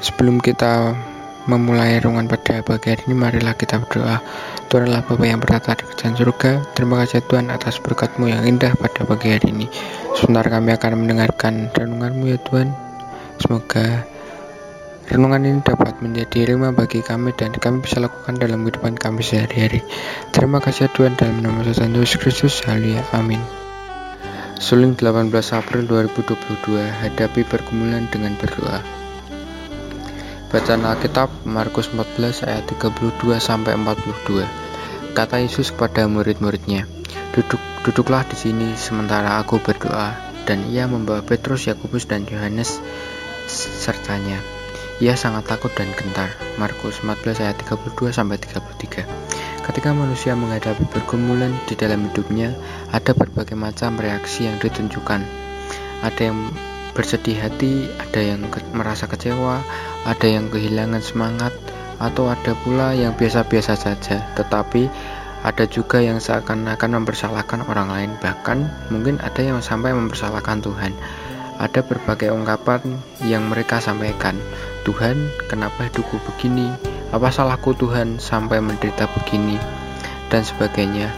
Sebelum kita memulai renungan pada pagi hari ini, marilah kita berdoa. Tuhan Allah Bapa yang bertata di kerajaan surga, terima kasih Tuhan atas berkatmu yang indah pada pagi hari ini. Sebentar kami akan mendengarkan renunganmu ya Tuhan. Semoga renungan ini dapat menjadi rima bagi kami dan kami bisa lakukan dalam kehidupan kami sehari-hari. Terima kasih ya Tuhan dalam nama Tuhan Yesus Kristus. Haleluya. Amin. Suling 18 April 2022 hadapi pergumulan dengan berdoa. Bacaan Alkitab Markus 14 ayat 32 sampai 42. Kata Yesus kepada murid-muridnya, "Duduk duduklah di sini sementara aku berdoa." Dan ia membawa Petrus, Yakobus dan Yohanes sertanya. Ia sangat takut dan gentar. Markus 14 ayat 32 sampai 33. Ketika manusia menghadapi pergumulan di dalam hidupnya, ada berbagai macam reaksi yang ditunjukkan. Ada yang bersedih hati, ada yang ke merasa kecewa, ada yang kehilangan semangat, atau ada pula yang biasa-biasa saja, tetapi ada juga yang seakan-akan mempersalahkan orang lain, bahkan mungkin ada yang sampai mempersalahkan Tuhan. Ada berbagai ungkapan yang mereka sampaikan. Tuhan, kenapa hidupku begini? Apa salahku Tuhan sampai menderita begini? Dan sebagainya.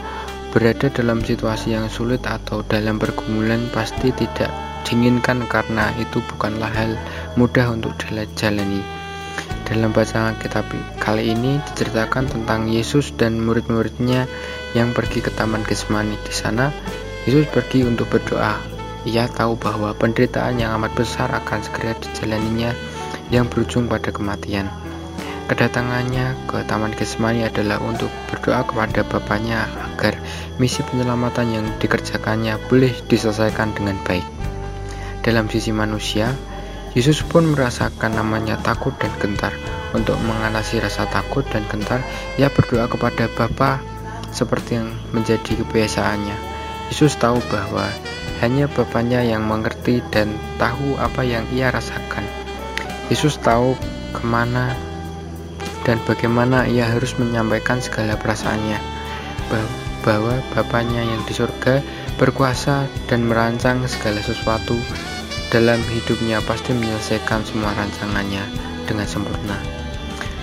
Berada dalam situasi yang sulit atau dalam pergumulan pasti tidak diinginkan karena itu bukanlah hal mudah untuk dijalani. Dalam bacaan kitab kali ini diceritakan tentang Yesus dan murid-muridnya yang pergi ke Taman Getsemani. Di sana, Yesus pergi untuk berdoa. Ia tahu bahwa penderitaan yang amat besar akan segera dijalaninya yang berujung pada kematian. Kedatangannya ke Taman Getsemani adalah untuk berdoa kepada Bapaknya agar misi penyelamatan yang dikerjakannya boleh diselesaikan dengan baik. Dalam sisi manusia, Yesus pun merasakan namanya takut dan gentar. Untuk mengatasi rasa takut dan gentar, ia berdoa kepada Bapa seperti yang menjadi kebiasaannya. Yesus tahu bahwa hanya Bapaknya yang mengerti dan tahu apa yang ia rasakan. Yesus tahu ke mana dan bagaimana ia harus menyampaikan segala perasaannya bahwa Bapaknya yang di surga berkuasa dan merancang segala sesuatu dalam hidupnya pasti menyelesaikan semua rancangannya dengan sempurna.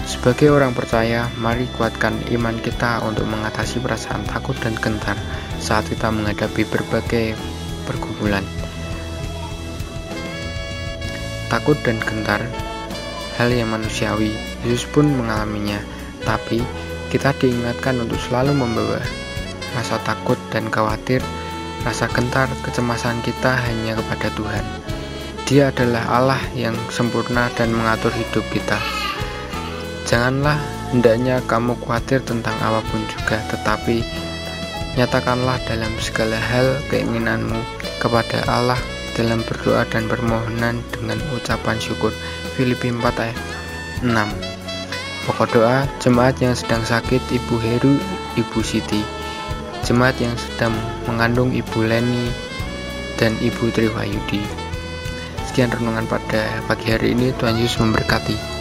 Sebagai orang percaya, mari kuatkan iman kita untuk mengatasi perasaan takut dan gentar saat kita menghadapi berbagai pergumulan. Takut dan gentar, hal yang manusiawi, Yesus pun mengalaminya, tapi kita diingatkan untuk selalu membawa rasa takut dan khawatir, rasa gentar, kecemasan kita hanya kepada Tuhan. Dia adalah Allah yang sempurna dan mengatur hidup kita. Janganlah hendaknya kamu khawatir tentang apa pun juga, tetapi nyatakanlah dalam segala hal keinginanmu kepada Allah dalam berdoa dan permohonan dengan ucapan syukur. Filipi 4 ayat 6 Pokok doa jemaat yang sedang sakit Ibu Heru, Ibu Siti Jemaat yang sedang mengandung Ibu Leni dan Ibu Triwayudi Sekian renungan pada pagi hari ini. Tuhan Yesus memberkati.